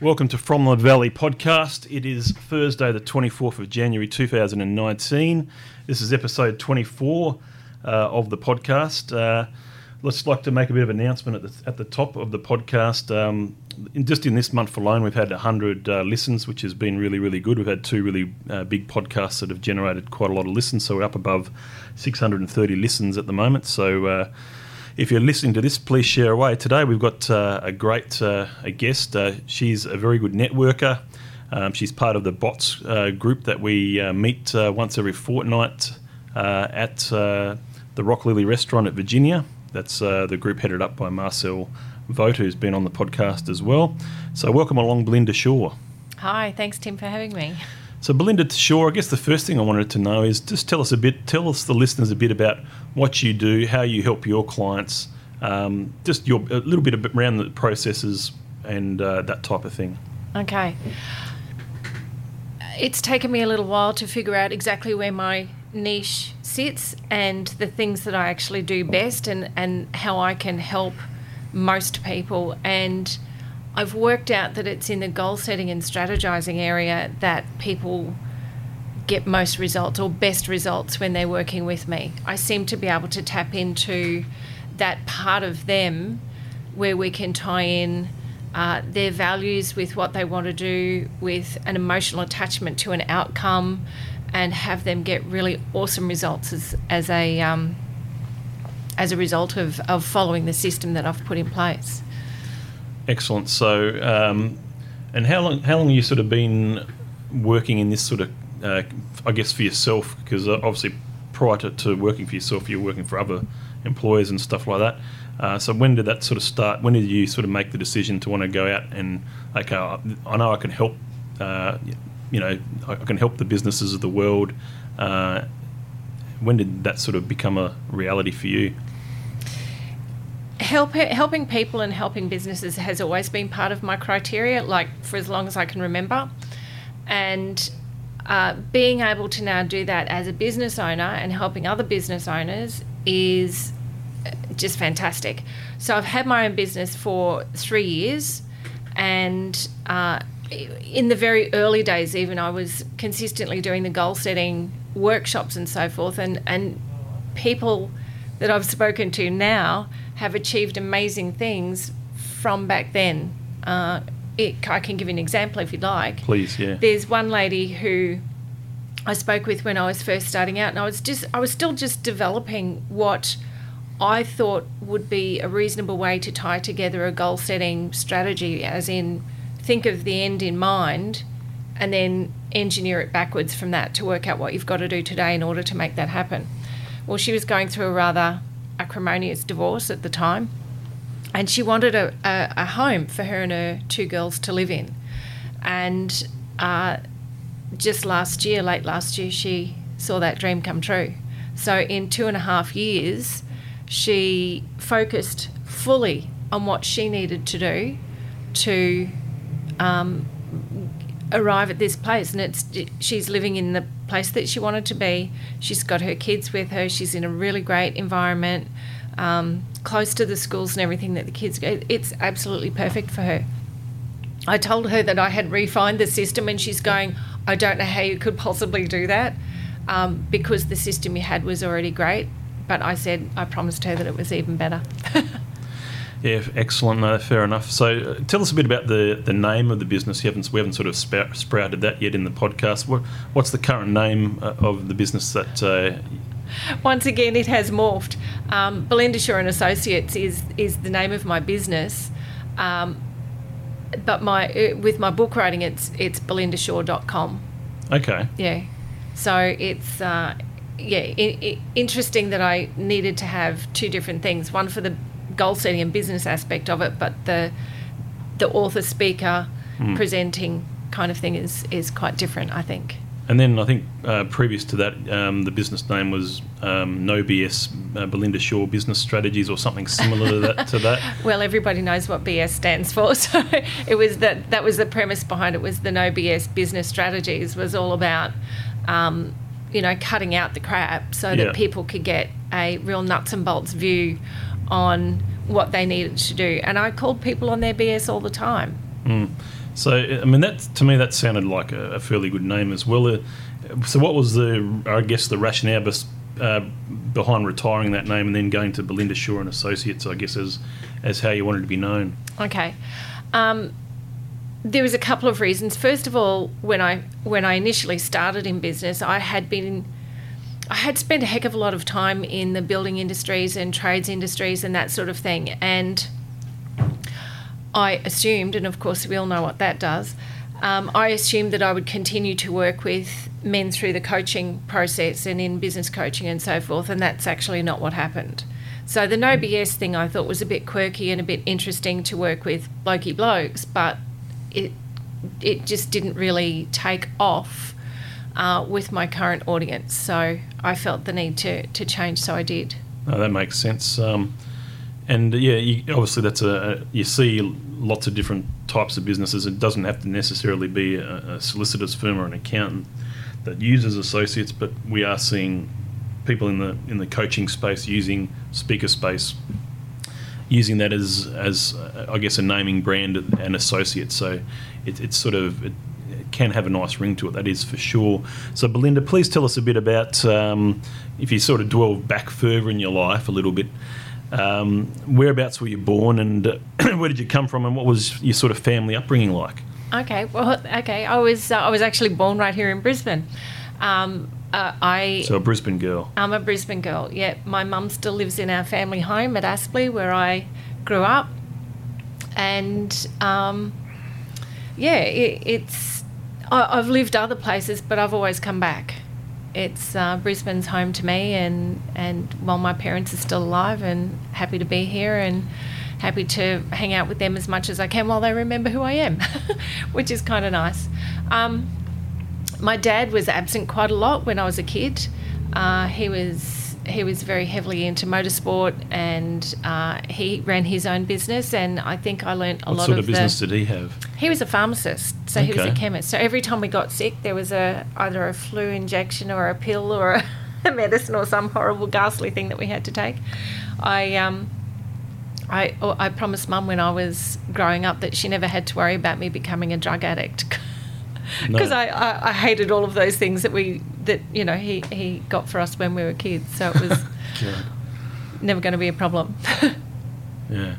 Welcome to From the Valley podcast. It is Thursday, the 24th of January 2019. This is episode 24 uh, of the podcast. Uh, let's like to make a bit of announcement at the, at the top of the podcast. Um, in, just in this month alone, we've had 100 uh, listens, which has been really, really good. We've had two really uh, big podcasts that have generated quite a lot of listens, so we're up above 630 listens at the moment. So uh, if you're listening to this, please share away. Today we've got uh, a great uh, a guest. Uh, she's a very good networker. Um, she's part of the Bots uh, group that we uh, meet once every fortnight at the Rock Lily restaurant at Virginia. That's the group headed up by Marcel Vote, who's been on the podcast as well. So welcome along, Belinda Shaw. Hi, thanks Tim for having me. So, Belinda Shaw, I guess the first thing I wanted to know is just tell us a bit, tell us the listeners a bit about what you do, how you help your clients, um, just your a little bit around the processes and uh, that type of thing. Okay. It's taken me a little while to figure out exactly where my niche sits and the things that I actually do best and, and how I can help most people. And I've worked out that it's in the goal setting and strategizing area that people get most results or best results when they're working with me. I seem to be able to tap into that part of them where we can tie in uh, their values with what they want to do, with an emotional attachment to an outcome, and have them get really awesome results as, as a um, as a result of, of following the system that I've put in place. Excellent. So, um, and how long how long have you sort of been working in this sort of, uh, I guess, for yourself? Because uh, obviously, prior to, to, working for yourself, you're working for other employers and stuff like that. Uh, so, when did that sort of start? When did you sort of make the decision to want to go out and okay, I know I can help. Uh, you know, I can help the businesses of the world. Uh, when did that sort of become a reality for you? Help, helping people and helping businesses has always been part of my criteria, like for as long as I can remember. And uh, being able to now do that as a business owner and helping other business owners is uh, just fantastic. So I've had my own business for three years, and uh, in the very early days, even I was consistently doing the goal setting workshops and so forth, and and people that I've spoken to now have achieved amazing things from back then. Uh, it, I can give you an example if you'd like. Please, yeah. There's one lady who I spoke with when I was first starting out, and I was just I was still just developing what I thought would be a reasonable way to tie together a goal setting strategy, as in think of the end in mind and then engineer it backwards from that to work out what you've got to do today in order to make that happen. Well, she was going through a rather acrimonious divorce at the time, and she wanted a, a, a home for her and her two girls to live in. And uh, just last year, late last year, she saw that dream come true. So, in two and a half years, she focused fully on what she needed to do to um, arrive at this place. And it's she's living in the place that she wanted to be. She's got her kids with her. She's in a really great environment, um, close to the schools and everything that the kids go. It's absolutely perfect for her. I told her that I had refined the system, and she's going, I don't know how you could possibly do that um, because the system you had was already great. But I said, I promised her that it was even better. Yeah, excellent. No, fair enough. So, uh, tell us a bit about the, the name of the business. You haven't we haven't sort of spout, sprouted that yet in the podcast. What, what's the current name uh, of the business that? Uh, Once again, it has morphed. Um, Belinda Shaw and Associates is is the name of my business, um, but my uh, with my book writing, it's it's belindashaw.com. Okay. Yeah. So it's. Uh, yeah, I- I- interesting that I needed to have two different things. One for the goal setting and business aspect of it, but the the author speaker mm. presenting kind of thing is is quite different, I think. And then I think uh, previous to that, um, the business name was um, No BS uh, Belinda Shaw Business Strategies or something similar to that. To that. well, everybody knows what BS stands for, so it was that that was the premise behind it. Was the No BS Business Strategies was all about. Um, you know, cutting out the crap so yeah. that people could get a real nuts and bolts view on what they needed to do. And I called people on their BS all the time. Mm. So, I mean, that to me that sounded like a, a fairly good name as well. Uh, so, what was the, I guess, the rationale bes, uh, behind retiring that name and then going to Belinda Shaw and Associates? I guess as as how you wanted to be known. Okay. Um, there was a couple of reasons. First of all, when I when I initially started in business, I had been I had spent a heck of a lot of time in the building industries and trades industries and that sort of thing, and I assumed, and of course we all know what that does. Um, I assumed that I would continue to work with men through the coaching process and in business coaching and so forth, and that's actually not what happened. So the no BS thing I thought was a bit quirky and a bit interesting to work with blokey blokes, but it it just didn't really take off uh, with my current audience. So I felt the need to to change, so I did. No, that makes sense. Um, and yeah, you, obviously that's a, you see lots of different types of businesses. It doesn't have to necessarily be a, a solicitor's firm or an accountant that uses associates, but we are seeing people in the in the coaching space using speaker space using that as as uh, I guess a naming brand and associate. So it, it's sort of it, can have a nice ring to it. That is for sure. So Belinda, please tell us a bit about um, if you sort of dwell back further in your life a little bit. Um, whereabouts were you born, and uh, where did you come from, and what was your sort of family upbringing like? Okay, well, okay, I was uh, I was actually born right here in Brisbane. Um, uh, I so a Brisbane girl. I'm a Brisbane girl. Yeah, my mum still lives in our family home at Aspley, where I grew up, and um, yeah, it, it's I, have lived other places, but I've always come back. It's uh, Brisbane's home to me, and and while my parents are still alive, and happy to be here, and happy to hang out with them as much as I can while they remember who I am, which is kind of nice. Um, my dad was absent quite a lot when I was a kid. Uh, he was he was very heavily into motorsport and uh, he ran his own business and I think I learnt a what lot sort of, of business the, did he have? He was a pharmacist, so he was a chemist. So every time we got sick, there was a either a flu injection or a pill or a, a medicine or some horrible ghastly thing that we had to take. I um. I, oh, I promised mum when I was growing up that she never had to worry about me becoming a drug addict because No. I, I, I hated all of those things that we that you know he, he got for us when we were kids so it was never going to be a problem Yeah.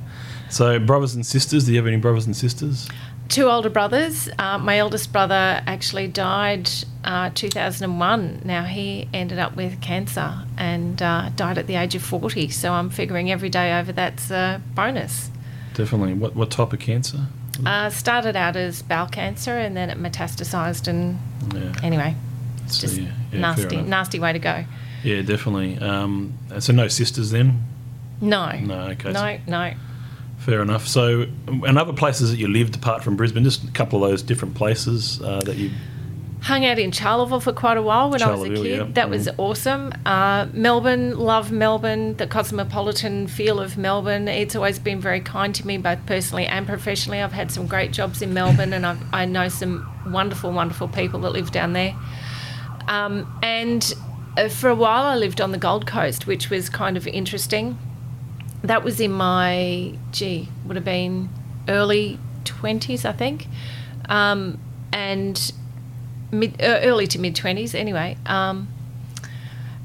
So brothers and sisters. Do you have any brothers and sisters? two older brothers uh, my eldest brother actually died uh, 2001 now he ended up with cancer and uh, died at the age of 40 so i'm figuring every day over that's a bonus Definitely. What what type of cancer? Uh, started out as bowel cancer and then it metastasized and Yeah. anyway So, just yeah, yeah, nasty nasty way to go Yeah, definitely. Um, so no sisters then? no No. Okay. so- no no Fair enough. So, and other places that you lived apart from Brisbane, just a couple of those different places uh, that you. Hung out in Charleville for quite a while when I was a kid. yeah. That was Mm. awesome. Uh, Melbourne, love Melbourne, the cosmopolitan feel of Melbourne. It's always been very kind to me, both personally and professionally. I've had some great jobs in Melbourne, and I've, I know some wonderful, wonderful people that live down there. Um, and uh, for a while, I lived on the Gold Coast, which was kind of interesting. That was in my, gee, would have been early 20s, I think. Um, and mid, uh, early to mid 20s anyway. Um,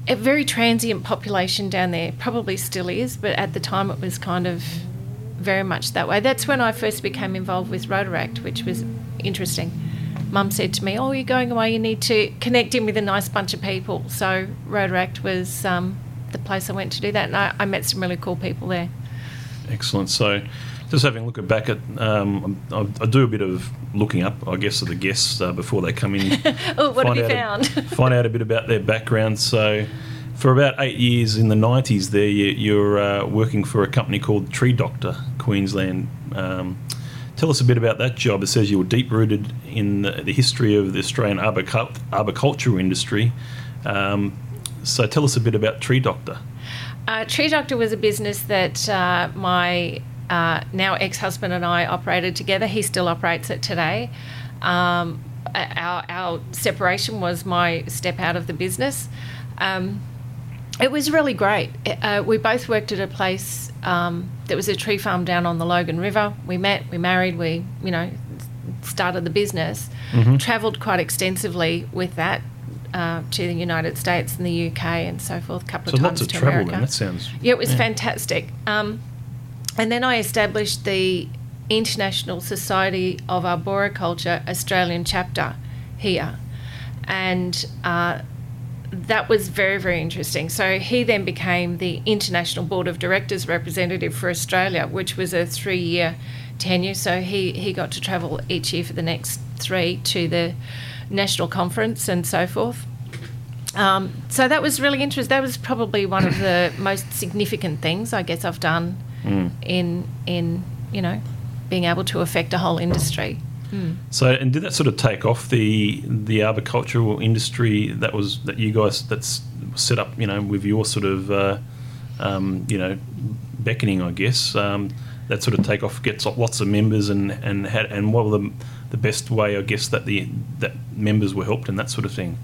a very transient population down there, probably still is, but at the time it was kind of very much that way. That's when I first became involved with Rotaract, which was interesting. Mum said to me, Oh, you're going away, you need to connect in with a nice bunch of people. So Rotaract was um, the place I went to do that, and I, I met some really cool people there. Excellent. So, just having a look at back at, um, I, I do a bit of looking up, I guess, of the guests uh, before they come in. Oh, what have you found? A, find out a bit about their background. So, for about eight years in the 90s, there you, you're uh, working for a company called Tree Doctor Queensland. Um, tell us a bit about that job. It says you were deep rooted in the, the history of the Australian arbicul- arboriculture industry. Um, so, tell us a bit about Tree Doctor. Uh, Tree Doctor was a business that uh, my uh, now ex husband and I operated together. He still operates it today. Um, our, our separation was my step out of the business. Um, it was really great. Uh, we both worked at a place um, that was a tree farm down on the Logan River. We met, we married, we, you know, started the business, Mm-hmm. travelled quite extensively with that uh, to the United States and the UK and so forth. A couple So of lots times of to travel America. then. That sounds. Yeah, it was yeah. fantastic. Um, and then I established the International Society of Arboriculture Australian chapter here. And uh, that was very, very interesting. So he then became the International Board of Directors representative for Australia, which was a three year tenure. So he, he got to travel each year for the next three to the national conference and so forth. Um, so that was really interesting. That was probably one of the most significant things I guess I've done Mm. in in you know being able to affect a whole industry. So, and did that sort of take off the the arboricultural industry that was that you guys that's set up, you know, with your sort of, uh, um, you know, beckoning, I guess. Um, that sort of take off gets lots of members, and and had and what were the the best way, I guess, that the that members were helped and that sort of thing.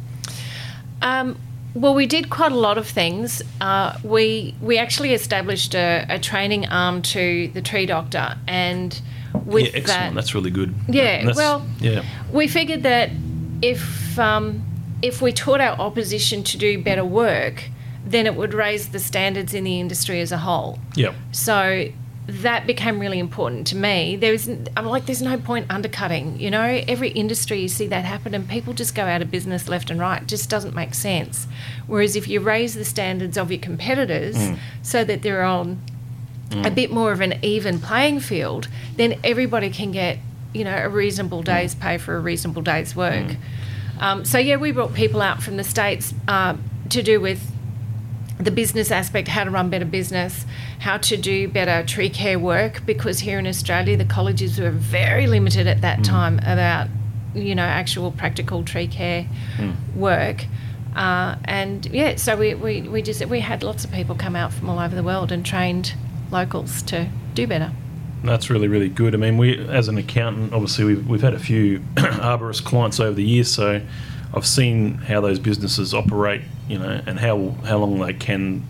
Um, well, we did quite a lot of things. Uh, we we actually established a, a training arm to the tree doctor, and with yeah, excellent. that, That's really good. Yeah, that's- well- yeah, we figured that if um, if we taught our opposition to do better work, then it would raise the standards in the industry as a whole. yeah, So that became really important to me. There was, I'm like, there's no point undercutting. You know, every industry you see that happen, and people just go out of business left and right. It just doesn't make sense. Whereas if you raise the standards of your competitors so that they're on a bit more of an even playing field, then everybody can get, you know, a reasonable day's pay for a reasonable day's work. Um, so yeah, we brought people out from the states uh, to do with the business aspect, how to run better business, how to do better tree care work, because here in Australia the colleges were very limited at that time about, you know, actual practical tree care work. Uh, and yeah, so we, we, we just we had lots of people come out from all over the world and trained locals to do better. That's really, really good. I mean, we, as an accountant, obviously we've, we've had a few arborist clients over the years, so I've seen how those businesses operate, you know, and how how long they can,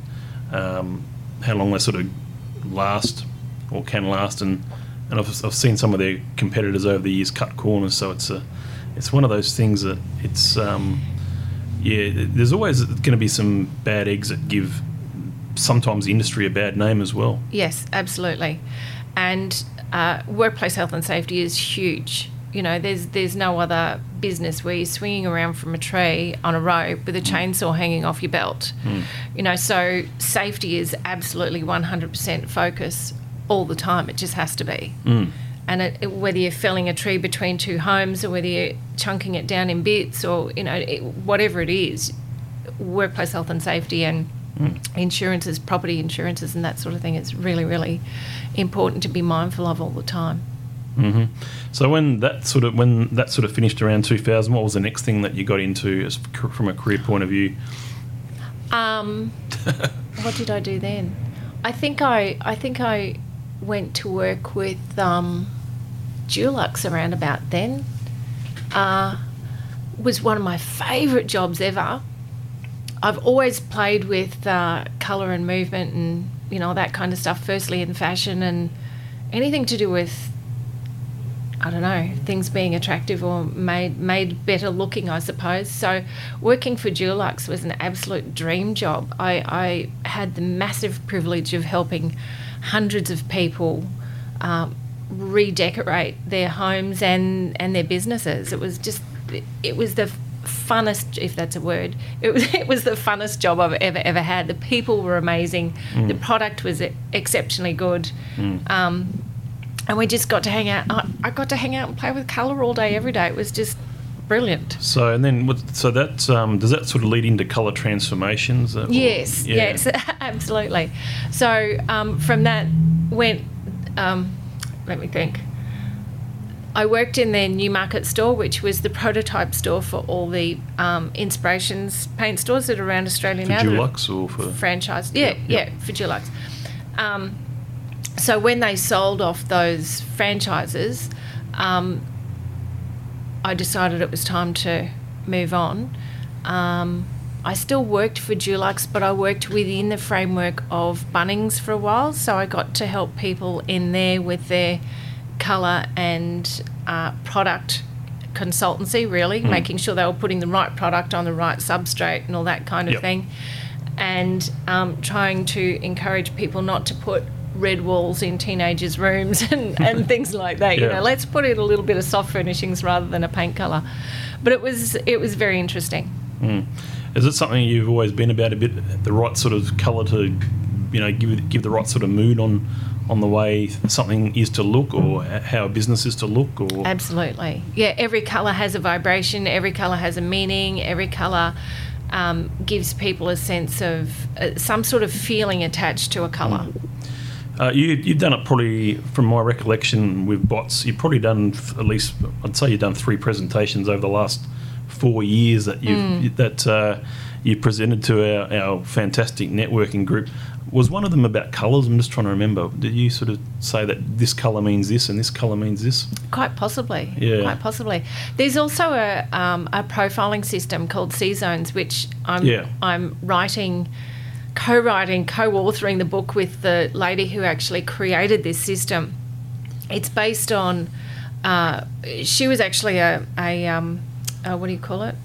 um, how long they sort of last or can last, and and I've, I've seen some of their competitors over the years cut corners. So it's a, it's one of those things that it's, um, yeah, there's always going to be some bad eggs that give sometimes the industry a bad name as well. Yes, absolutely. And uh, workplace health and safety is huge. You know, there's there's no other business where you're swinging around from a tree on a rope with a chainsaw hanging off your belt. Hmm. You know, so safety is absolutely 100% focus all the time. It just has to be. Hmm. And it, it- whether you're felling a tree between two homes or whether you're chunking it down in bits or you know it, whatever it is, workplace health and safety and hmm. insurances, property insurances, and that sort of thing is really, really important to be mindful of all the time. Hmm So when that sort of when that sort of finished around 2000, what was the next thing that you got into as, from a career point of view? Um, what did I do then? I think I I think I went to work with um, Dulux around about then. Uh, was one of my favourite jobs ever. I've always played with uh, colour and movement and you know that kind of stuff. Firstly in fashion and anything to do with I don't know things being attractive or made made better looking, I suppose. So working for Dulux was an absolute dream job. I, I had the massive privilege of helping hundreds of people um, redecorate their homes and and their businesses. It was just it was the funnest, if that's a word. It was it was the funnest job I've ever ever had. The people were amazing. The product was exceptionally good. Um, and we just got to hang out. I, I got to hang out and play with colour all day, every day. It was just brilliant. So and then what- so that um, does that sort of lead into color transformations? or- Yes, yeah. yes, absolutely. So um, from that went, um, let me think. I worked in their Newmarket store, which was the prototype store for all the um, Inspirations paint stores that are around Australia for now. are Dulux or for franchise. Yeah, Yeah, yeah, yeah. for Dulux. So when they sold off those franchises, um, I decided it was time to move on. Um, I still worked for Dulux, but I worked within the framework of Bunnings for a while. So I got to help people in there with their colour and uh, product consultancy, really, making sure they were putting the right product on the right substrate and all that kind of Yep. thing. And um, trying to encourage people not to put red walls in teenagers' rooms and, and things like that. You know, let's put in a little bit of soft furnishings rather than a paint colour. But it was it was very interesting. Is it something you've always been about a bit the right sort of colour to, you know, give give the right sort of mood on on the way something is to look or how a business is to look or Absolutely. Yeah, every colour has a vibration, every colour has a meaning, every colour um, gives people a sense of uh, some sort of feeling attached to a colour. Uh, you, you've done it probably, from my recollection, with bots. You've probably done f- at least, I'd say, you've done three presentations over the last four years that you've that uh, you presented to our, our fantastic networking group. Was one of them about colours? I'm just trying to remember. Did you sort of say that this colour means this and this colour means this? Quite possibly. Yeah. Quite possibly. There's also a, um, a profiling system called C Zones, which I'm Yeah. I'm writing, co-writing, co-authoring the book with the lady who actually created this system. It's based on. Uh, she was actually a a um, uh, what do you call it?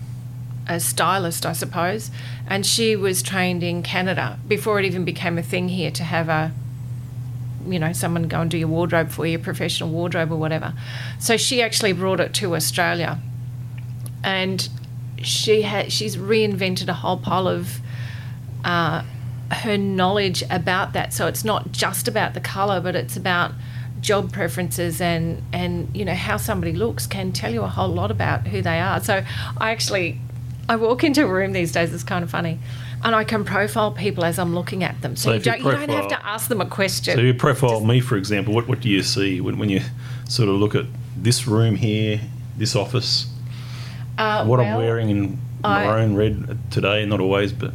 a stylist, I suppose, and she was trained in Canada before it even became a thing here to have a, you know, someone go and do your wardrobe for you, professional wardrobe or whatever. So she actually brought it to Australia, and she had she's reinvented a whole pile of. Uh, her knowledge about that so it's not just about the color but it's about job preferences and and you know how somebody looks can tell you a whole lot about who they are so i actually i walk into a room these days it's kind of funny and i can profile people as i'm looking at them so, So you, don't, you don't have to ask them a question So you profile me, for example. What what do you see when, when you sort of look at this room here, this office, uh, what I'm wearing in I- maroon red today? Not always, but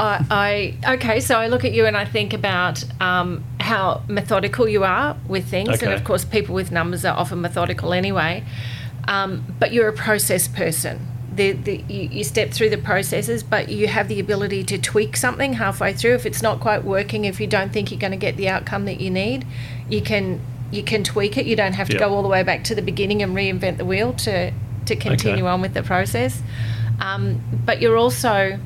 I, I okay, so I look at you and I think about um, how methodical you are with things, and of course, people with numbers are often methodical anyway. Um, but you're a process person. The, the, you, you step through the processes, but you have the ability to tweak something halfway through. If it's not quite working, if you don't think you're going to get the outcome that you need, you can you can tweak it. You don't have to Yeah. go all the way back to the beginning and reinvent the wheel to to continue on with the process. Um, but you're also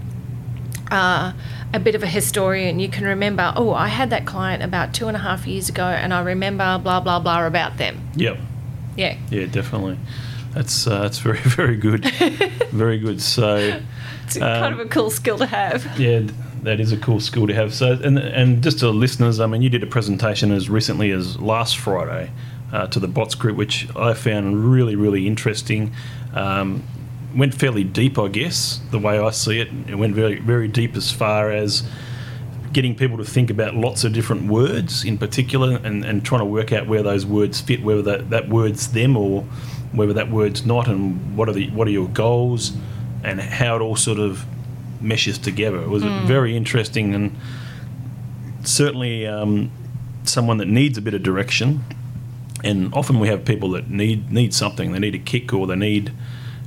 uh, a bit of a historian. You can remember, oh, I had that client about two and a half years ago, and I remember blah blah blah about them. yep. Yeah, Yeah, definitely. That's uh, that's very very good, very good. So it's kind of a cool skill to have. yeah, that is a cool skill to have. So and and just to listeners, I mean, you did a presentation as recently as last Friday uh, to the bots group, which I found really really interesting. Um, went fairly deep, I guess, the way I see it. It went very very deep as far as getting people to think about lots of different words in particular and, and trying to work out where those words fit, whether that, that word's them or whether that word's not, and what are the what are your goals, and how it all sort of meshes together. It was very interesting and certainly um, someone that needs a bit of direction. And often we have people that need need something. They need a kick or they need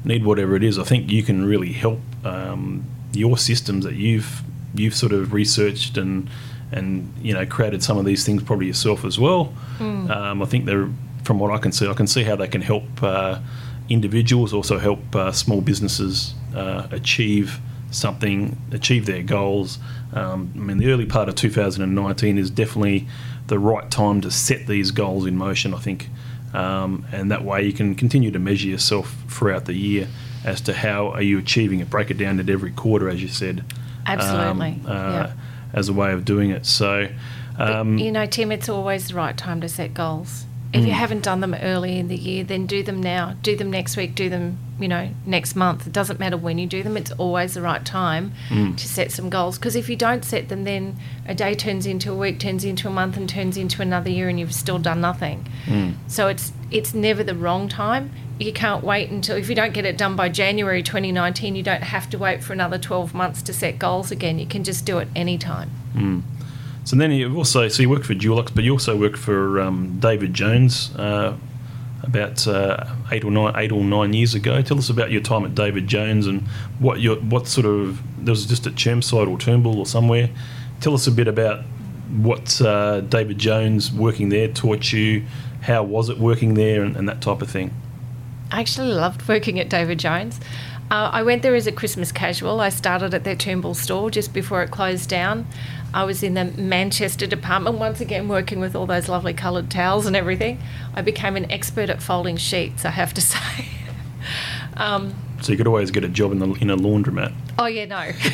need whatever it is. I think you can really help um, your systems that you've you've sort of researched and and you know created some of these things probably yourself as well. Um, I think they're from what I can see, I can see how they can help uh, individuals, also help uh, small businesses uh, achieve something, achieve their goals. Um, I mean, the early part of 2019 is definitely the right time to set these goals in motion. I think, um, and that way you can continue to measure yourself throughout the year as to how are you achieving it. Break it down at every quarter, as you said. Absolutely, um, uh, yeah. As a way of doing it. So. Um, you know, Tim, it's always the right time to set goals. If you mm. haven't done them early in the year, then do them now. Do them next week. Do them, you know, next month. It doesn't matter when you do them. It's always the right time mm. to set some goals. Because if you don't set them, then a day turns into a week, turns into a month, and turns into another year, and you've still done nothing. Mm. So it's it's never the wrong time. You can't wait until if you don't get it done by January 2019, you don't have to wait for another 12 months to set goals again. You can just do it anytime. So then you also so you worked for Dulux, but you also worked for um, David Jones uh, about uh, eight or nine eight or nine years ago. Tell us about your time at David Jones and what your what sort of there was just at Chermside or Toombul or somewhere. Tell us a bit about what uh, David Jones working there taught you, how was it working there and, and that type of thing? I actually loved working at David Jones. Uh, I went there as a Christmas casual. I started at their Toombul store just before it closed down. I was in the Manchester department, once again working with all those lovely coloured towels and everything. I became an expert at folding sheets, I have to say. um, so you could always get a job in, the, in a laundromat. Oh yeah, no,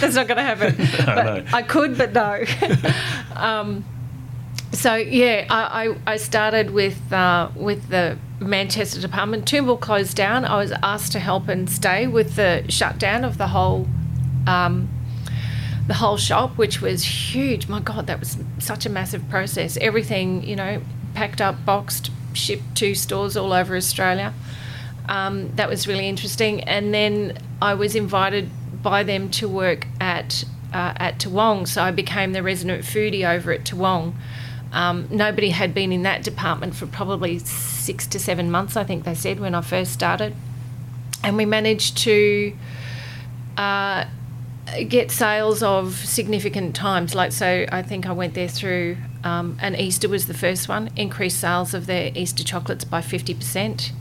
that's not going to happen. no, no. I could, but no. um, so yeah, I, I, I started with uh, with the Manchester department. Toombul closed down. I was asked to help and stay with the shutdown of the whole um, the whole shop, which was huge. My God, that was such a massive process. Everything, you know, packed up, boxed, shipped to stores all over Australia. Um, that was really interesting. And then I was invited by them to work at uh, at Toowong, so I became the resident foodie over at Toowong. Um, nobody had been in that department for probably six to seven months, I think they said, when I first started. And we managed to uh, get sales of significant times. Like, so I think I went there through, um, and Easter was the first one, increased sales of their Easter chocolates by 50%.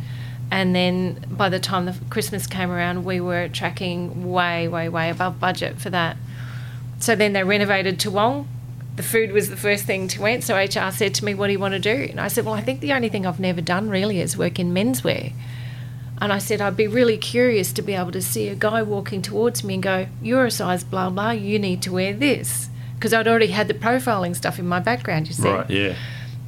And then by the time the Christmas came around, we were tracking way, way, way above budget for that. So then they renovated Toowong. The food was the first thing to went. So HR said to me, What do you want to do? And I said, Well, I think the only thing I've never done really is work in menswear. And I said, I'd be really curious to be able to see a guy walking towards me and go, You're a size blah blah, you need to wear this. Because I'd already had the profiling stuff in my background, you see. Right, yeah.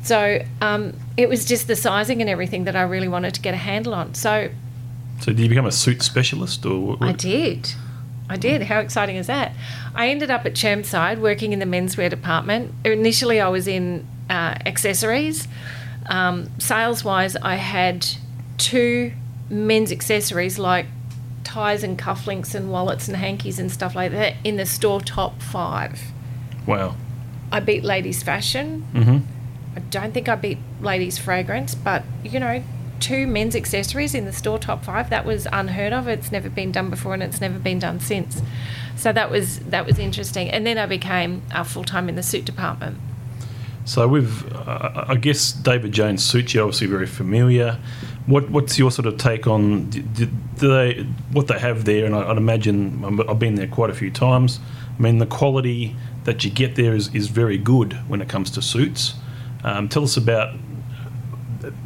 So um, it was just the sizing and everything that I really wanted to get a handle on. So So did you become a suit specialist or what? I did. I did. How exciting is that? I ended up at Chermside working in the menswear department. Initially, I was in uh, accessories. Um, sales wise, I had two men's accessories like ties and cufflinks and wallets and hankies and stuff like that in the store top five. Wow. I beat ladies' fashion. Mm-hmm. I don't think I beat ladies' fragrance, but you know, two men's accessories in the store top five that was unheard of. It's never been done before, and it's never been done since. So that was that was interesting. And then I became uh, full time in the suit department. So with, uh, I guess David Jones suits you obviously very familiar. What what's your sort of take on do, do they what they have there? And I, would imagine I've been there quite a few times. I mean, the quality that you get there is, is very good when it comes to suits. Um, tell us about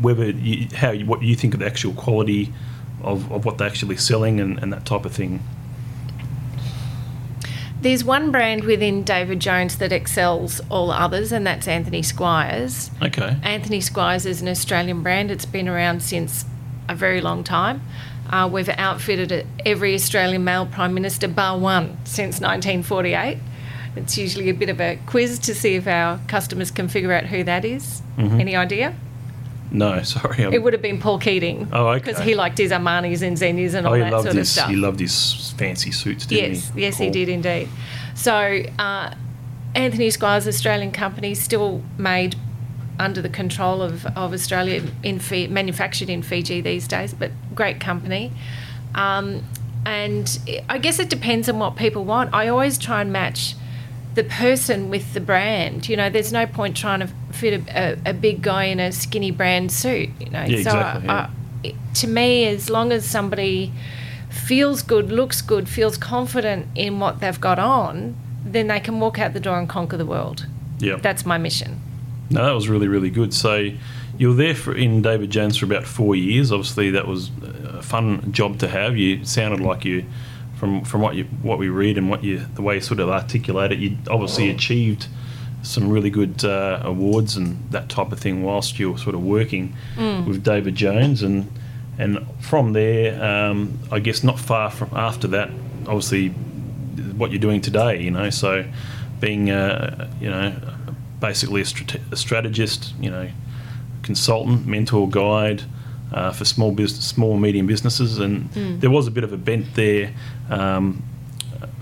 whether you, how what you think of the actual quality of, of what they're actually selling and, and that type of thing. There's one brand within David Jones that excels all others, and that's Anthony Squires. Okay. Anthony Squires is an Australian brand. It's been around since a very long time. Uh, we've outfitted every Australian male Prime Minister bar one since 1948. It's usually a bit of a quiz to see if our customers can figure out who that is. Mhm. Any idea? No, sorry. I'm- It would have been Paul Keating. Oh, okay. Because he liked his Armani's and Zennies and all oh, that loved sort of stuff. he loved his fancy suits, didn't yes, he? yes, he did indeed. So, uh, Anthony Squires, Australian company, still made under the control of, of Australia, in Fi- manufactured in Fiji these days, but great company. Um, and I guess it depends on what people want. I always try and match the person with the brand. You know, there's no point trying to fit a, a, a big guy in a skinny brand suit. You know, Yeah, so uh, exactly, I, yeah. I, it- to me, as long as somebody feels good, looks good, feels confident in what they've got on, then they can walk out the door and conquer the world. Yeah. That's my mission. No, that was really, really good. So you were there for, in David Jones for about four years. Obviously, that was a fun job to have. You sounded like you, from from what you what we read and what you the way you sort of articulate it, you obviously achieved some really good uh, awards and that type of thing whilst you were sort of working with David Jones and and from there, um, I guess not far from after that, obviously what you're doing today. You know, so being uh, you know basically a, strate- a strategist, you know, consultant, mentor, guide uh, for small business, small and medium businesses, and there was a bit of a bent there, um,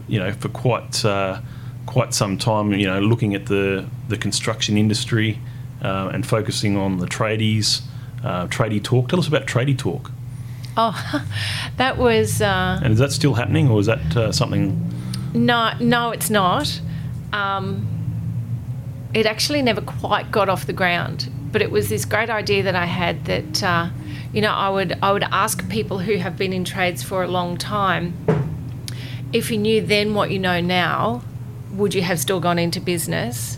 you know, for quite uh, quite some time. You know, looking at the the construction industry uh, and focusing on the tradies, uh, tradie talk. Tell us about tradie talk, Oh, that was uh, and is that still happening, or is that uh, something? no, no, it's not. Um, it actually never quite got off the ground. but it was this great idea that I had that, uh, you know, I would I would ask people who have been in trades for a long time, if you knew then what you know now, would you have still gone into business?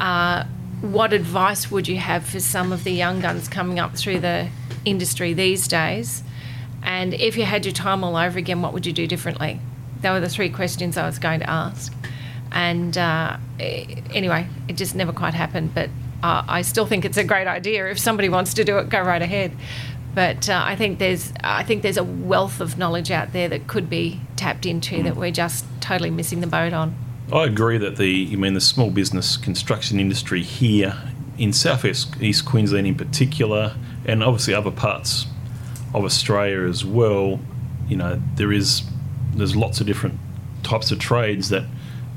Uh, what advice would you have for some of the young guns coming up through the industry these days? And if you had your time all over again, what would you do differently? They were the three questions I was going to ask. And uh, anyway, it just never quite happened. But uh, I still think it's a great idea. If somebody wants to do it, go right ahead. But uh, I think there's I think there's a wealth of knowledge out there that could be tapped into mm. that we're just totally missing the boat on. I agree that the you mean the small business construction industry here in southeast East Queensland in particular, and obviously other parts of Australia as well. You know there is there's lots of different types of trades that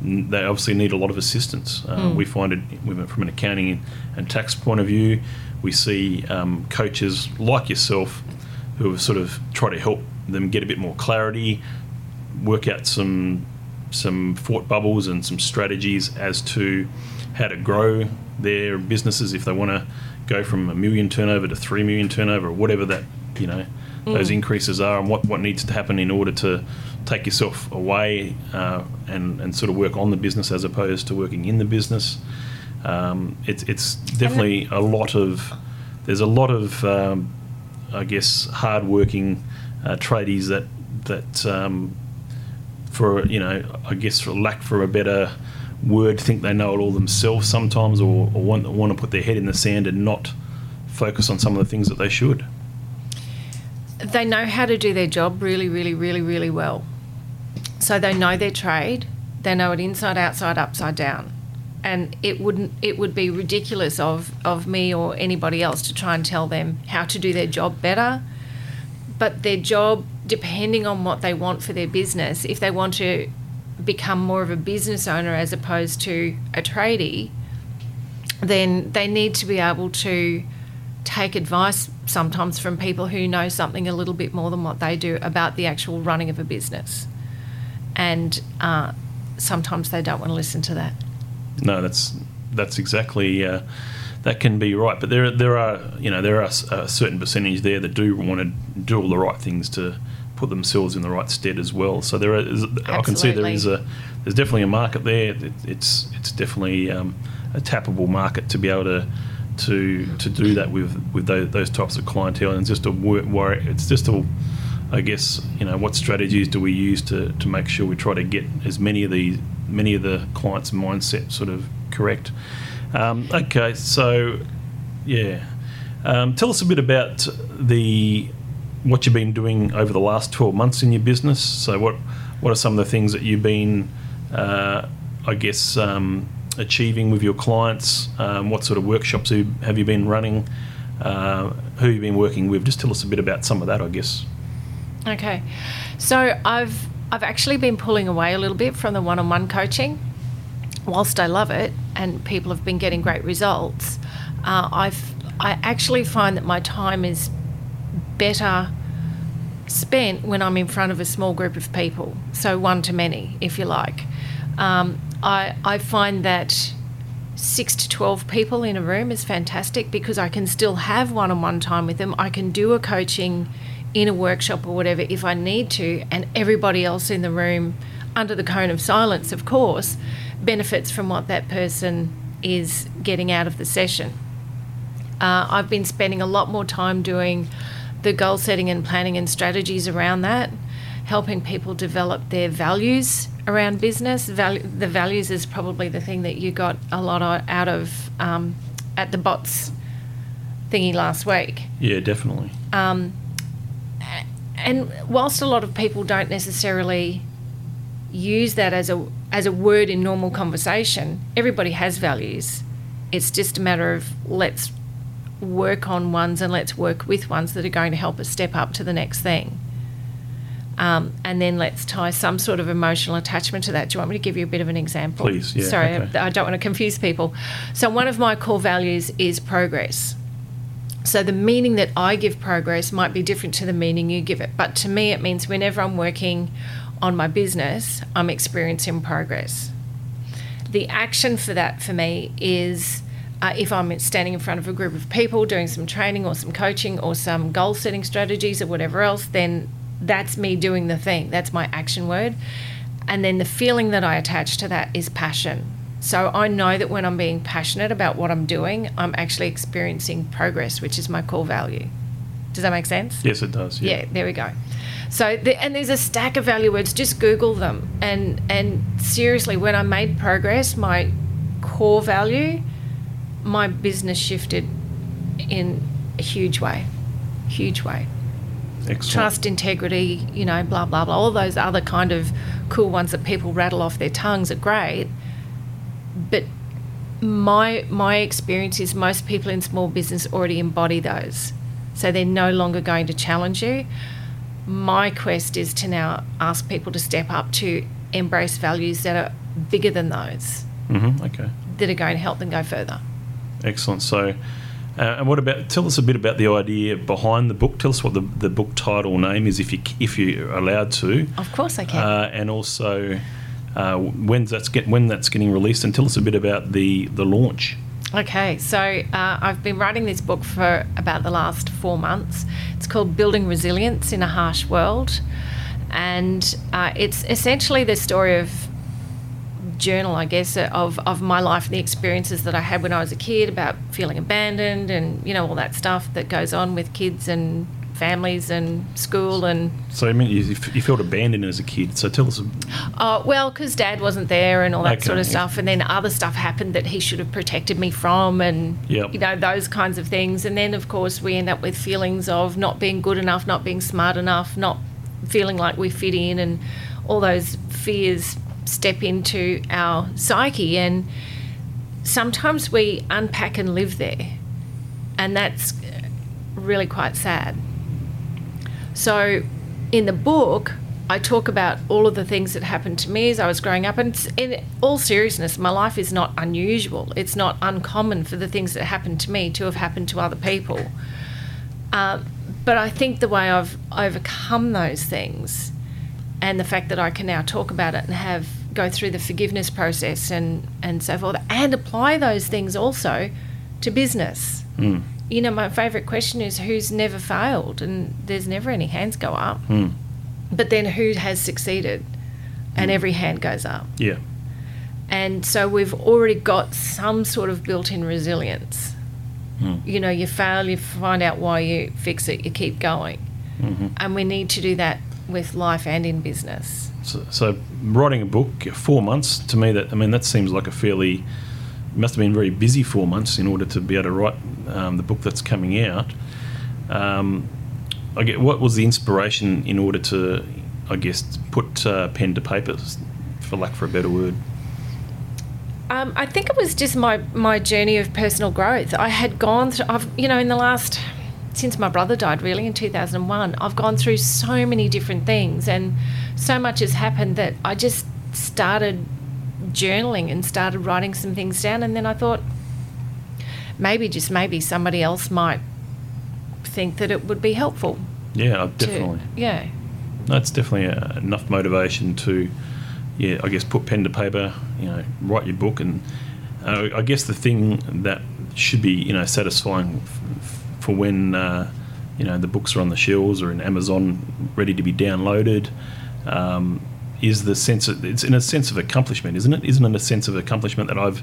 they obviously need a lot of assistance. Uh, mm. We find it from an accounting and tax point of view. We see um, coaches like yourself who have sort of tried to help them get a bit more clarity, work out some some thought bubbles and some strategies as to how to grow their businesses if they want to go from a million turnover to three million turnover or whatever that you know mm. those increases are and what, what needs to happen in order to take yourself away uh, and, and sort of work on the business as opposed to working in the business. Um, it's, it's definitely a lot of, there's a lot of, um, I guess, hard-working uh, tradies that, that um, for, you know, I guess for lack for a better word, think they know it all themselves sometimes or, or want, want to put their head in the sand and not focus on some of the things that they should. They know how to do their job really, really, really, really well so they know their trade, they know it inside, outside, upside down. And it wouldn't it would be ridiculous of, of me or anybody else to try and tell them how to do their job better. But their job, depending on what they want for their business, if they want to become more of a business owner as opposed to a tradie, then they need to be able to take advice sometimes from people who know something a little bit more than what they do about the actual running of a business and uh, sometimes they don't want to listen to that. No, that's that's exactly uh, that can be right, but there there are you know there are a certain percentage there that do want to do all the right things to put themselves in the right stead as well. So there is I can see there is a there's definitely a market there. It's it's definitely um, a tappable market to be able to to to do that with with those, those types of clientele and just a worry. It's just a I guess you know what strategies do we use to, to make sure we try to get as many of the many of the clients' mindset sort of correct. Um, okay, so yeah, um, tell us a bit about the what you've been doing over the last twelve months in your business. So what what are some of the things that you've been, uh, I guess, um, achieving with your clients? Um, what sort of workshops have you been running? Uh, who you've been working with? Just tell us a bit about some of that, I guess. Okay, so I've I've actually been pulling away a little bit from the one-on-one coaching. Whilst I love it and people have been getting great results, uh, I've I actually find that my time is better spent when I'm in front of a small group of people, so one to many, if you like. Um, I I find that six to 12 people in a room is fantastic because I can still have one on one time with them. I can do a coaching in a workshop or whatever if I need to, and everybody else in the room, under the cone of silence, of course, benefits from what that person is getting out of the session. Uh, I've been spending a lot more time doing the goal setting and planning and strategies around that, helping people develop their values around business. Val- the values is probably the thing that you got a lot out of um, at the bots thingy last week. Yeah, definitely. Um, and whilst a lot of people don't necessarily use that as a as a word in normal conversation, everybody has values. It's just a matter of let's work on ones and let's work with ones that are going to help us step up to the next thing. Um, and then let's tie some sort of emotional attachment to that. Do you want me to give you a bit of an example? Please, yeah. Sorry, okay. I, I don't want to confuse people. So, one of my core values is progress. So the meaning that I give progress might be different to the meaning you give it. But to me, it means whenever I'm working on my business, I'm experiencing progress. The action for that for me is uh, if I'm standing in front of a group of people doing some training or some coaching or some goal setting strategies or whatever else, then that's me doing the thing. That's my action word. And then the feeling that I attach to that is passion. So I know that when I'm being passionate about what I'm doing, I'm actually experiencing progress, which is my core value. Does that make sense? Yes, it does. Yeah, yeah there we go. So the, and there's a stack of value words. Just Google them. And and seriously, when I made progress, my core value, my business shifted in a huge way, huge way. Excellent. Trust, integrity, you know, blah blah blah. All those other kind of cool ones that people rattle off their tongues are great, but my my experience is most people in small business already embody those, so they're no longer going to challenge you. My quest is to now ask people to step up to embrace values that are bigger than those. Mm-hmm. Okay. That are going to help them go further. Excellent. So, uh, and what about? Tell us a bit about the idea behind the book. Tell us what the, the book title name is, if you if you're allowed to. Of course, I can. Uh, and also, uh, when's that's get when that's getting released, and tell us a bit about the the launch. Okay, so uh, I've been writing this book for about the last four months. It's called Building Resilience in a Harsh World, and uh, it's essentially the story of journal, I guess, of, of my life and the experiences that I had when I was a kid about feeling abandoned and, you know, all that stuff that goes on with kids and families and school and. So I mean, you, you felt abandoned as a kid. So tell us. Oh well, because Dad wasn't there and all that okay, sort of yeah. stuff, and then other stuff happened that he should have protected me from, and yep. you know those kinds of things. And then of course we end up with feelings of not being good enough, not being smart enough, not feeling like we fit in, and all those fears step into our psyche and sometimes we unpack and live there and that's really quite sad so in the book I talk about all of the things that happened to me as I was growing up. And in all seriousness, my life is not unusual. It's not uncommon for the things that happened to me to have happened to other people. Uh, but I think the way I've overcome those things and the fact that I can now talk about it and have go through the forgiveness process and and so forth and apply those things also to business. Mm. You know, my favourite question is who's never failed, and there's never any hands go up. Mm. But then who has succeeded, and mm. every hand goes up. Yeah. And so we've already got some sort of built-in resilience. Hmm. You know, you fail, you find out why you fix it, you keep going, mm-hmm. and we need to do that with life and in business. So, so, writing a book four months to me that I mean that seems like a fairly must have been very busy four months in order to be able to write um, the book that's coming out. Um, I get what was the inspiration in order to I guess put uh, pen to paper, for lack of a better word. Um, I think it was just my my journey of personal growth. I had gone through. I've you know in the last since my brother died, really, in 2001, I've gone through so many different things and so much has happened that I just started journaling and started writing some things down. And then I thought, maybe, just maybe, somebody else might think that it would be helpful. Yeah, definitely. To, yeah. That's definitely uh, enough motivation to, yeah, I guess put pen to paper, you know, write your book. And uh, I guess the thing that should be, you know, satisfying f- for when uh, you know the books are on the shelves or in Amazon ready to be downloaded. Um, is the sense of, it's in a sense of accomplishment, isn't it? Isn't it a sense of accomplishment that I've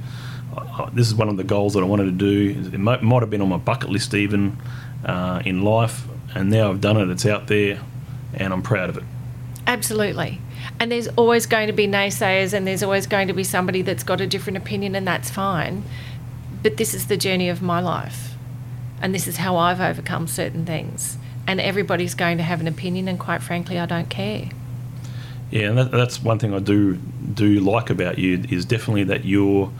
this is one of the goals that I wanted to do. It might, might have been on my bucket list even uh, in life, and now I've done it. It's out there, and I'm proud of it. Absolutely. And there's always going to be naysayers, and there's always going to be somebody that's got a different opinion, and that's fine. But this is the journey of my life and this is how I've overcome certain things. And everybody's going to have an opinion, and quite frankly, I don't care. Yeah, and that, that's one thing I do do like about you is definitely that you're,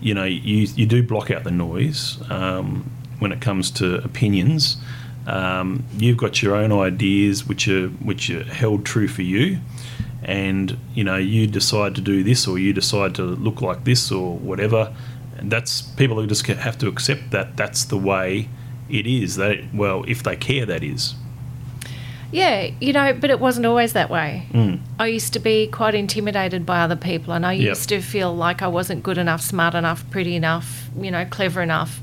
you know, you you do block out the noise um, when it comes to opinions. Um, you've got your own ideas which are which are held true for you, and you know you decide to do this or you decide to look like this or whatever, and that's people who just have to accept that that's the way it is. That well, if they care, that is. Yeah, you know, but it wasn't always that way. Mm. I used to be quite intimidated by other people, and I Yep. used to feel like I wasn't good enough, smart enough, pretty enough, you know, clever enough.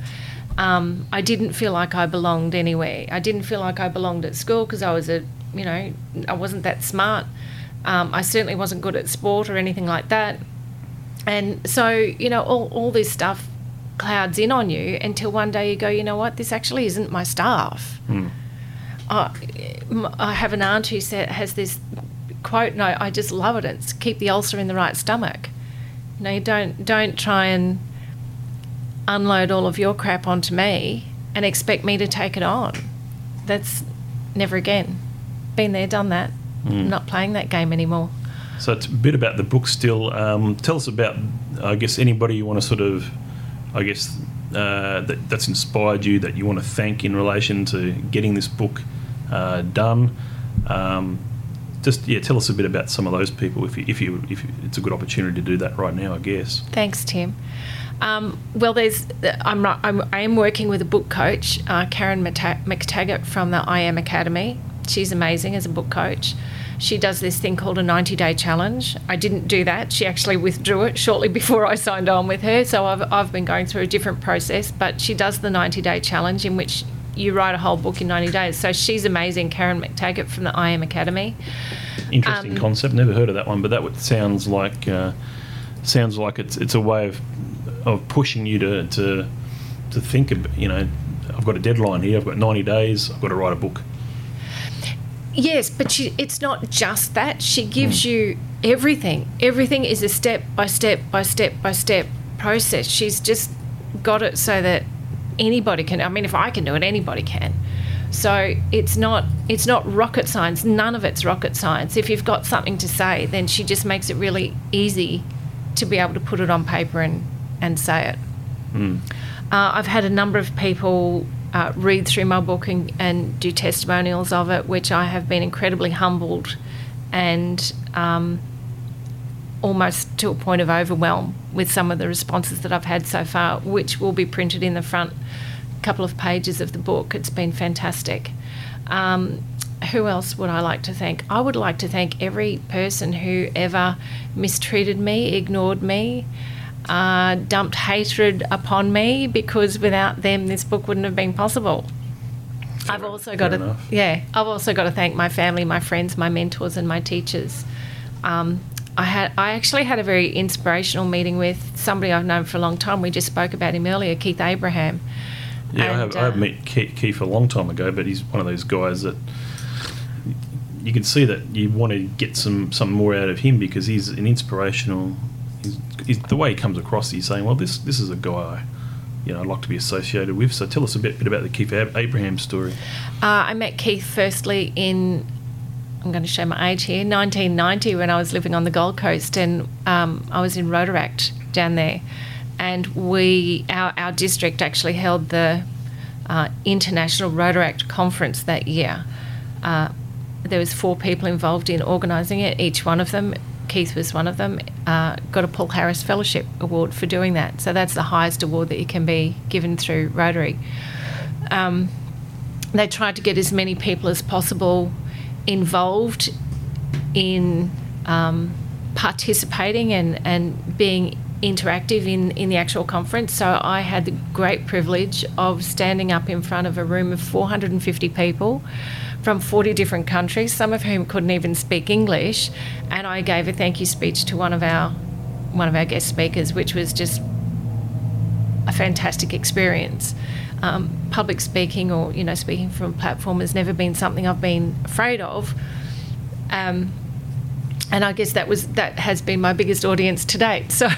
Um, I didn't feel like I belonged anywhere. I didn't feel like I belonged at school because I was a, you know, I wasn't that smart. Um, I certainly wasn't good at sport or anything like that. And so, you know, all, all this stuff clouds in on you until one day you go, you know what, this actually isn't my staff. Mm. I, I have an aunt who said, has this quote, no, I, just love it. It's keep the ulcer in the right stomach. You know, you don't don't try and unload all of your crap onto me and expect me to take it on. That's never again. Been there, done that. I'm not playing that game anymore. So it's a bit about the book still. Um, tell us about, I guess, anybody you want to sort of, I guess, uh, that, that's inspired you that you want to thank in relation to getting this book uh, done. Um, just yeah, tell us a bit about some of those people if you, if you if it's a good opportunity to do that right now, I guess. Thanks, Tim. Um, well, there's I'm, ri- I'm I am working with a book coach, uh, Karen McTaggart from the I Am Academy. She's amazing as a book coach. She does this thing called a 90 day challenge. I didn't do that. She actually withdrew it shortly before I signed on with her. So I've, I've been going through a different process. But she does the 90 day challenge in which you write a whole book in 90 days. So she's amazing, Karen McTaggart from the I Am Academy. Interesting Um, concept. Never heard of that one, but that sounds like uh, sounds like it's it's a way of of pushing you to to to think. Of, you know, I've got a deadline here. I've got ninety days. I've got to write a book. Yes, but she, it's not just that. She gives you everything. Everything is a step by step by step by step process. She's just got it so that anybody can. I mean, if I can do it, anybody can. So it's not it's not rocket science. None of it's rocket science. If you've got something to say, then she just makes it really easy to be able to put it on paper and and say it. Mm. Uh, I've had a number of people uh, read through my book and, and do testimonials of it, which I have been incredibly humbled and um, almost to a point of overwhelm with some of the responses that I've had so far, which will be printed in the front couple of pages of the book. It's been fantastic. Um, who else would I like to thank? I would like to thank every person who ever mistreated me, ignored me, uh, dumped hatred upon me because without them, this book wouldn't have been possible. I've also got to, enough. yeah, I've also got to thank my family, my friends, my mentors, and my teachers. Um, I had, I actually had a very inspirational meeting with somebody I've known for a long time. We just spoke about him earlier, Keith Abraham. Yeah, I And, have, I have uh, met Keith, Keith a long time ago, but he's one of those guys that you can see that you want to get some some more out of him because he's an inspirational. He's, he's, the way he comes across, he's saying, "Well, this this is a guy, you know, I'd like to be associated with." So tell us a bit, bit about the Keith Abraham story. Uh, I met Keith firstly in, I'm going to show my age here, 1990 when I was living on the Gold Coast and um, I was in Rotaract down there. And we, our, our district actually held the uh, International Rotaract Conference that year. Uh, there was four people involved in organising it. Each one of them, Keith was one of them, uh, got a Paul Harris Fellowship Award for doing that. So that's the highest award that you can be given through Rotary. Um, they tried to get as many people as possible involved in um, participating and, and being interactive in, in the actual conference. So I had the great privilege of standing up in front of a room of 450 people from 40 different countries, some of whom couldn't even speak English, and I gave a thank you speech to one of our one of our guest speakers, which was just a fantastic experience. Um, public speaking or you know speaking from a platform has never been something I've been afraid of. Um, and I guess that was that has been my biggest audience to date. So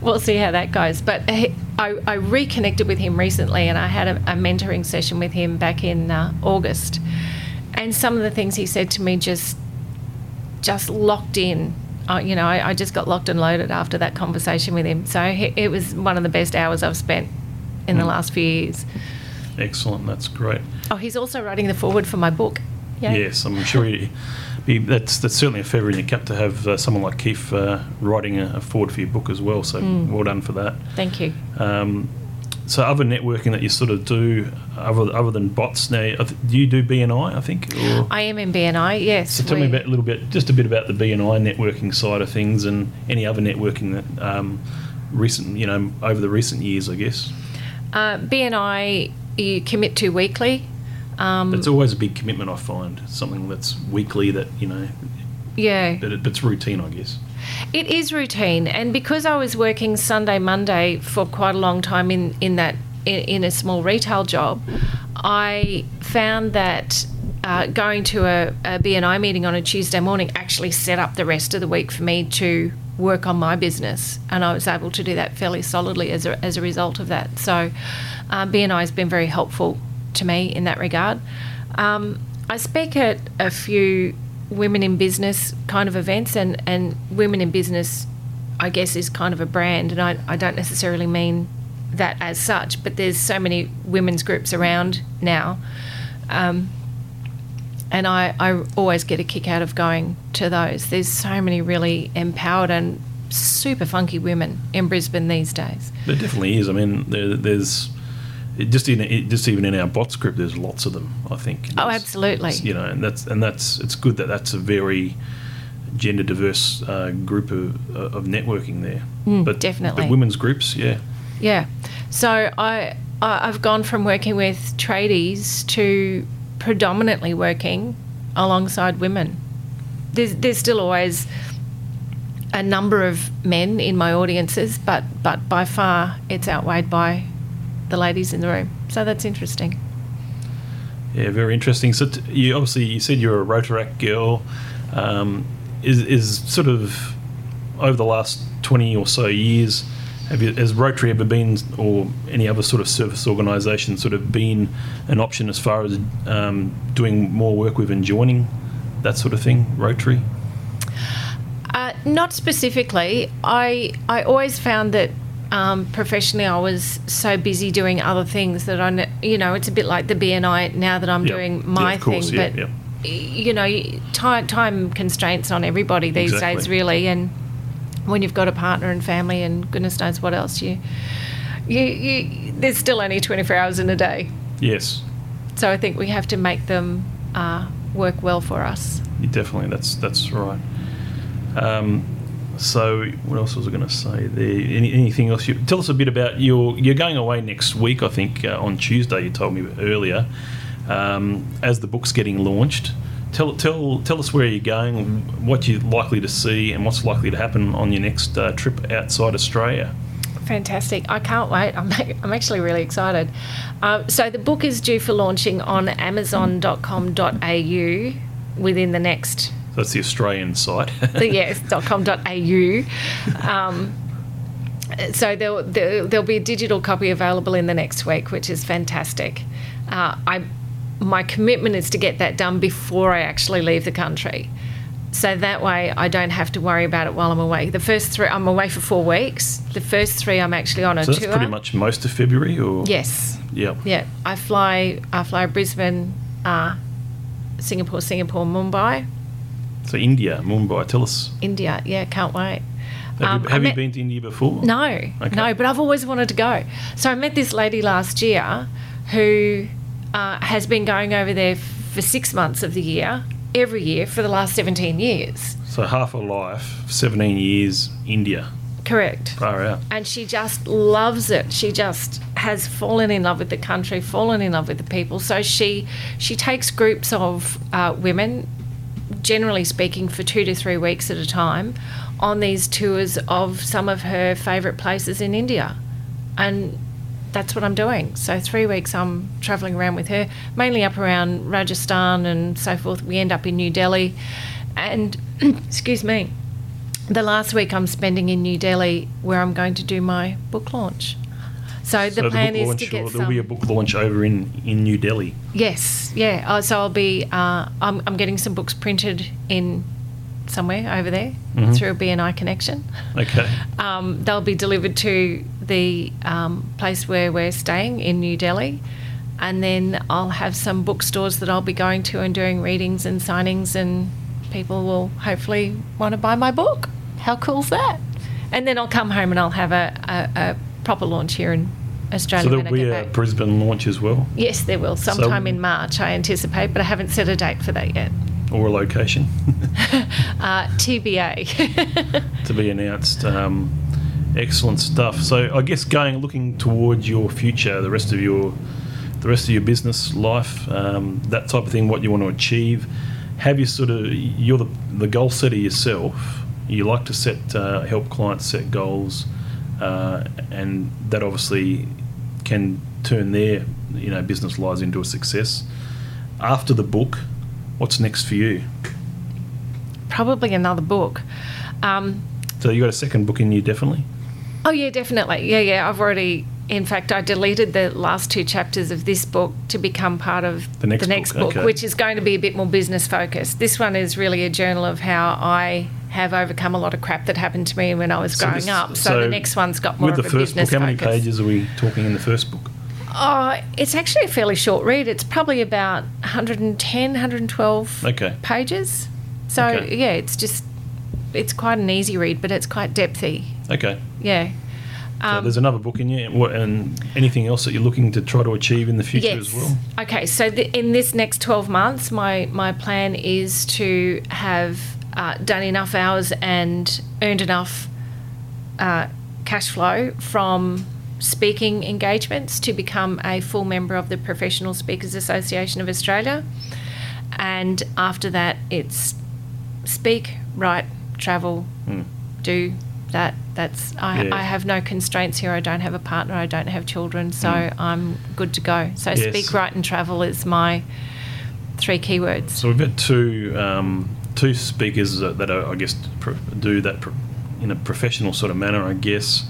we'll see how that goes. But he, I, I reconnected with him recently, and I had a, a mentoring session with him back in uh, August. And some of the things he said to me just just locked in. Uh, you know, I, I just got locked and loaded after that conversation with him. So he, it was one of the best hours I've spent in the Mm. last few years. Excellent, that's great. Oh, he's also writing the foreword for my book. Yeah. Yes, I'm sure he, be, that's that's certainly a feather in your cap to have uh, someone like Keith uh, writing a, a foreword for your book as well. So Mm. well done for that. Thank you. Um, so other networking that you sort of do other, other than bots now, do you do BNI, I think? Or? I am in BNI, yes. So tell me about a little bit, just a bit about the BNI networking side of things and any other networking that um, recent, you know, over the recent years, I guess. Uh, BNI, you commit to weekly. Um, It's always a big commitment, I find. Something that's weekly that, you know, yeah. but, it, but it's routine, I guess. It is routine, and because I was working Sunday, Monday for quite a long time in in that in, in a small retail job, I found that. Uh, going to a, a BNI meeting on a Tuesday morning actually set up the rest of the week for me to work on my business, and I was able to do that fairly solidly as a, as a result of that. So, uh, BNI has been very helpful to me in that regard. Um, I speak at a few women in business kind of events, and, and women in business, I guess, is kind of a brand, and I, I don't necessarily mean that as such, but there's so many women's groups around now. Um, and I, I always get a kick out of going to those. There's so many really empowered and super funky women in Brisbane these days. There definitely is. I mean, there, there's it just in it, just even in our bots group, there's lots of them. I think. Oh, absolutely. You know, and that's and that's it's good that that's a very gender diverse uh, group of, of networking there. Mm, definitely. But women's groups, yeah. Yeah. So I, I I've gone from working with tradies to predominantly working alongside women. There's there's still always a number of men in my audiences, but but by far it's outweighed by the ladies in the room. So that's interesting. Yeah, very interesting. So t- you obviously you said you're a Rotaract girl. Um, is is sort of over the last twenty or so years, have you, has Rotary ever been, or any other sort of service organisation, sort of been an option as far as um, doing more work with and joining that sort of thing, Rotary? Uh, not specifically. I I always found that um, professionally I was so busy doing other things that I, you know, it's a bit like the BNI now that I'm Yep. doing Yeah, my of course, thing. yeah, but you know, time time constraints on everybody these days, really, and when you've got a partner and family and goodness knows what else, you you, you there's still only 24 hours in a day. Yes, So I think we have to make them uh, work well for us. you definitely. That's that's right. Um, so what else was I going to say there? Any, anything else? You, tell us a bit about your. You're going away next week, I think, uh, on Tuesday. You told me earlier. Um, as the book's getting launched, tell tell tell us where you're going, what you're likely to see, and what's likely to happen on your next uh, trip outside Australia. Fantastic. I can't wait. I'm, I'm actually really excited. Uh, so, the book is due for launching on amazon.com.au within the next, So that's the Australian site. the, yes, .com.au. Um, so, there'll, there, there'll be a digital copy available in the next week, which is fantastic. Uh, I, my commitment is to get that done before I actually leave the country. So that way I don't have to worry about it while I'm away. The first three, I'm away for four weeks. The first three, I'm actually on a so that's tour. pretty much most of February, or Yes. yeah. Yeah. I fly. I fly Brisbane, uh, Singapore, Singapore, Mumbai, So India, Mumbai. Tell us. India. Yeah, can't wait. Have, Um, you, I have you met- been to India before? No, Okay. no, but I've always wanted to go. So I met this lady last year who uh, has been going over there for six months of the year, every year for the last 17 years. So half a life, 17 years, India. Correct. Far out. and she just loves it. She just has fallen in love with the country, fallen in love with the people. So she she takes groups of uh, women, generally speaking, for two to three weeks at a time, on these tours of some of her favourite places in India, and that's what I'm doing. So three weeks I'm travelling around with her, mainly up around Rajasthan and so forth. We end up in New Delhi, and excuse me the last week I'm spending in New Delhi, where I'm going to do my book launch. So the so plan the is to get or some. there'll be a book launch over in, in New Delhi. Yes, yeah. Uh, so I'll be. Uh, I'm, I'm getting some books printed in somewhere over there Mhm. through a BNI connection. Okay. Um, they'll be delivered to the um, place where we're staying in New Delhi. And then I'll have some bookstores that I'll be going to and doing readings and signings, and people will hopefully want to buy my book. How cool's that? And then I'll come home and I'll have a, a, a proper launch here in Australia So there'll be a back. Brisbane launch as well, Yes, there will. Sometime in March, I anticipate, but I haven't set a date for that yet. or a location Uh, TBA. to be announced. Um, excellent stuff. So I guess going looking towards your future, the rest of your the rest of your business life, um, that type of thing, what you want to achieve. Have you sort of you're the the goal setter yourself? You like to set uh, help clients set goals, uh, and that obviously can turn their you know business lives into a success. After the book, what's next for you? Probably another book. Um, So you got a second book in you, definitely. Oh yeah, definitely. Yeah, yeah. I've already. In fact, I deleted the last two chapters of this book to become part of The next book, book, okay. which is going to be a bit more business focused. This one is really a journal of how I have overcome a lot of crap that happened to me when I was So growing this- up. So, the next one's got more with of the a first book, how many focus. pages are we talking in the first book? Oh, it's actually a fairly short read. It's probably about 110, 112 Okay. pages. So Okay. yeah, it's just it's quite an easy read, but it's quite depthy. Okay. Yeah. So Um, there's another book in you, and anything else that you're looking to try to achieve in the future as well? Okay, so the, in this next 12 months, my, my plan is to have uh, done enough hours and earned enough uh, cash flow from speaking engagements to become a full member of the Professional Speakers Association of Australia. And after that, it's speak, write, travel, Hmm. do that. That's I, Yeah. I have no constraints here. I don't have a partner. I don't have children, so Mm. I'm good to go. So Yes. speak, write, and travel is my three keywords. So we've got two um, two speakers that, are, I guess do that in a professional sort of manner, I guess.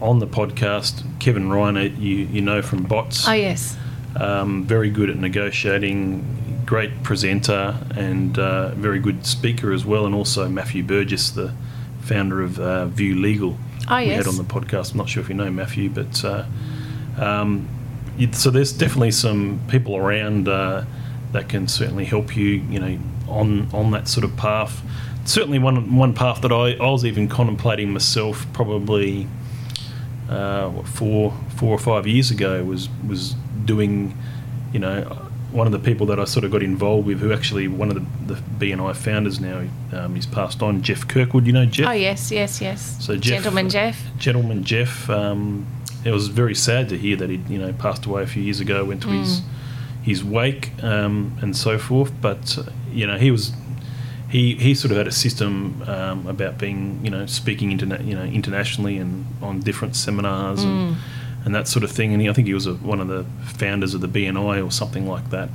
On the podcast, Kevin Reiner, you you know from Bots, Oh yes, um, very good at negotiating, great presenter, and uh, very good speaker as well. And also Matthew Burgess, the founder of uh, View Legal, Oh, yes. we had on the podcast. I'm not sure if you know Matthew, but uh, um, so there's definitely some people around uh, that can certainly help you, you know, on on that sort of path. Certainly, one one path that I, I was even contemplating myself probably uh, what, four four or five years ago was was doing, you know, one of the people that I sort of got involved with, who actually one of the, the BNI founders now, um, he's passed on, Jeff Kirkwood. You know Jeff. oh yes, yes, yes. So Jeff- gentleman Jeff. gentleman Jeff. Um, it was very sad to hear that he, you know, passed away a few years ago. Went to his his wake um, and so forth. But uh, you know, he was he he sort of had a system um, about being, you know, speaking interna- you know internationally and on different seminars and and that sort of thing. And he, I think he was a, one of the founders of the BNI or something like that.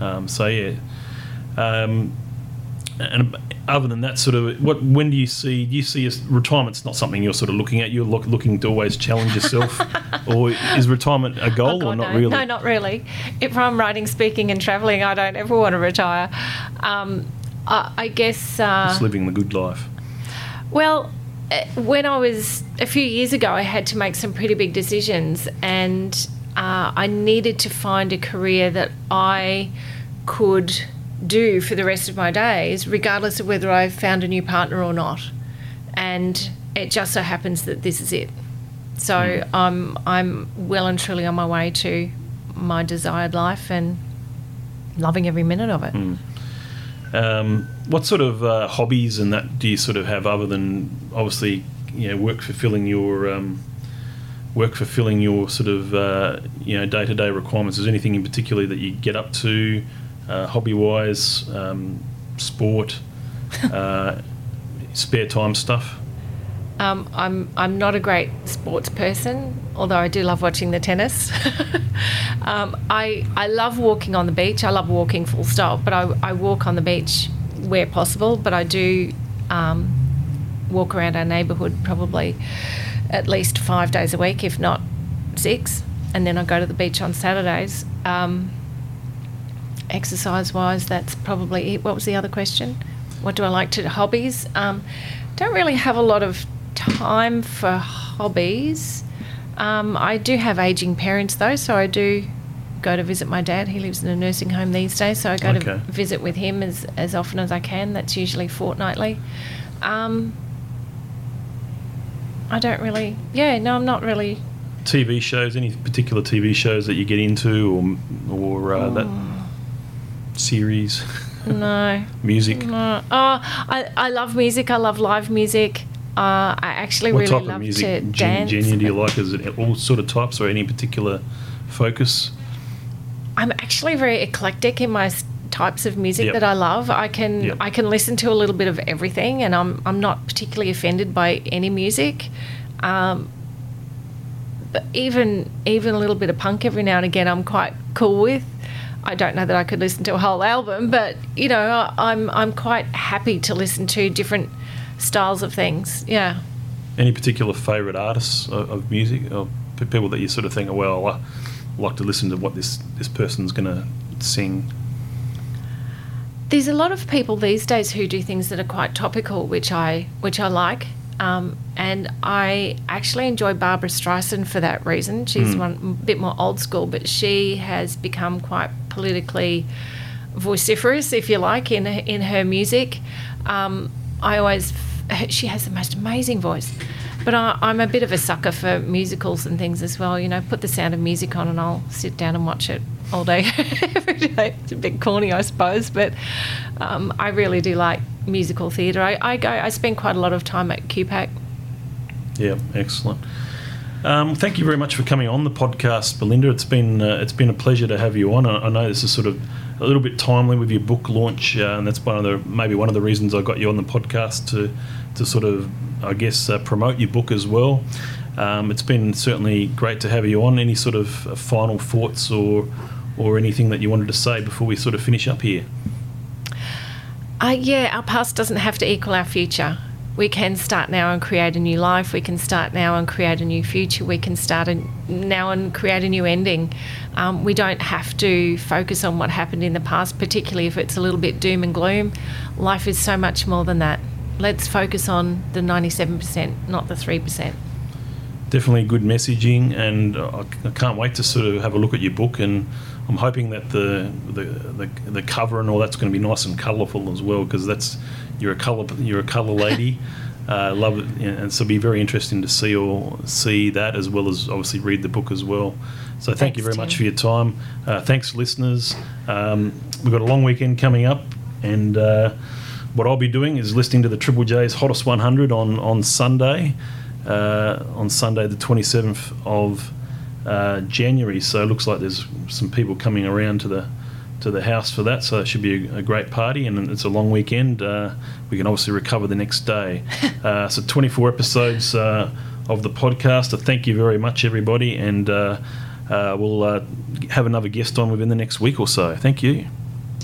Um, so yeah. Um, and other than that, sort of, what when do you see? Do you see as retirement's not something you're sort of looking at? You're look, looking to always challenge yourself, or is retirement a goal Oh, or not no. really? No, not really. If I'm writing, speaking, and travelling, I don't ever want to retire. Um, I, I guess. Uh, Just living the good life. Well, uh, when I was a few years ago, I had to make some pretty big decisions, and uh, I needed to find a career that I could do for the rest of my days, regardless of whether I found a new partner or not. And it just so happens that this is it. So I'm I'm well and truly on my way to my desired life and loving every minute of it. Um, what sort of uh, hobbies and that do you sort of have other than obviously you know work fulfilling your um, work fulfilling your sort of uh, you know day to day requirements? Is there anything in particular that you get up to uh, hobby wise, um, sport, uh, spare time stuff? Um, I'm I'm not a great sports person, although I do love watching the tennis. um, I I love walking on the beach. I love walking full stop, but I, I walk on the beach where possible. But I do um, walk around our neighbourhood probably at least five days a week, if not six, and then I go to the beach on Saturdays. Exercise wise, that's probably it. What was the other question? What do I like to hobbies? Um, don't really have a lot of time for hobbies. Um, I do have aging parents though, so I do go to visit my dad. He lives in a nursing home these days, so I go Okay. to visit with him as, as often as I can. That's usually fortnightly. Um, I don't really, yeah, no, I'm not really TV shows, any particular TV shows that you get into, or or uh, that series, No. music? No. Oh, I, I love music. I love live music. Uh, I actually What really type love of music, to dance. Jenny, do you like? Is it all sort of types, or any particular focus? I'm actually very eclectic in my types of music Yep. that I love. I can Yep. I can listen to a little bit of everything, and I'm I'm not particularly offended by any music. Um, but even even a little bit of punk every now and again, I'm quite cool with. I don't know that I could listen to a whole album, but you know, I'm I'm quite happy to listen to different styles of things. Yeah. Any particular favourite artists of, of music, or people that you sort of think, oh, well, I like to listen to what this this person's going to sing? There's a lot of people these days who do things that are quite topical, which I which I like, um, and I actually enjoy Barbra Streisand for that reason. She's Hmm. one a bit more old school, but she has become quite politically vociferous, if you like, in in her music. Um, I always she has the most amazing voice. But I, I'm a bit of a sucker for musicals and things as well. You know, put the sound of music on and I'll sit down and watch it all day, every day. It's a bit corny, I suppose, but um, I really do like musical theatre. I, I go, I spend quite a lot of time at QPAC. Yeah, excellent. Um, thank you very much for coming on the podcast, Belinda. It's been uh, it's been a pleasure to have you on. I, I know this is sort of a little bit timely with your book launch, uh, and that's one of the maybe one of the reasons I got you on the podcast to to sort of I guess uh, promote your book as well. Um, it's been certainly great to have you on. Any sort of uh, final thoughts or or anything that you wanted to say before we sort of finish up here? Uh, yeah, our past doesn't have to equal our future. We can start now and create a new life. We can start now and create a new future. We can start a, now and create a new ending. Um, we don't have to focus on what happened in the past, particularly if it's a little bit doom and gloom. Life is so much more than that. Let's focus on the 97%, not the 3%. definitely good messaging, and I I can't wait to sort of have a look at your book. And I'm hoping that the the, the, the cover and all that's going to be nice and colourful as well, because that's you're a colour you're a colour lady. Uh, love it, and so it'll be very interesting to see or see that as well as obviously read the book as well. So thank you Thanks, very much for your time. Uh, thanks, listeners. Um, we've got a long weekend coming up, and uh, what I'll be doing is listening to the Triple J's Hottest 100 on on Sunday, uh, on Sunday the 27th of uh, January. So it looks like there's some people coming around to the to the house for that. So it should be a, a great party, and it's a long weekend. Uh, we can obviously recover the next day. uh, so 24 episodes uh, of the podcast. So thank you very much, everybody, and uh, uh, we'll uh, have another guest on within the next week or so. Thank you.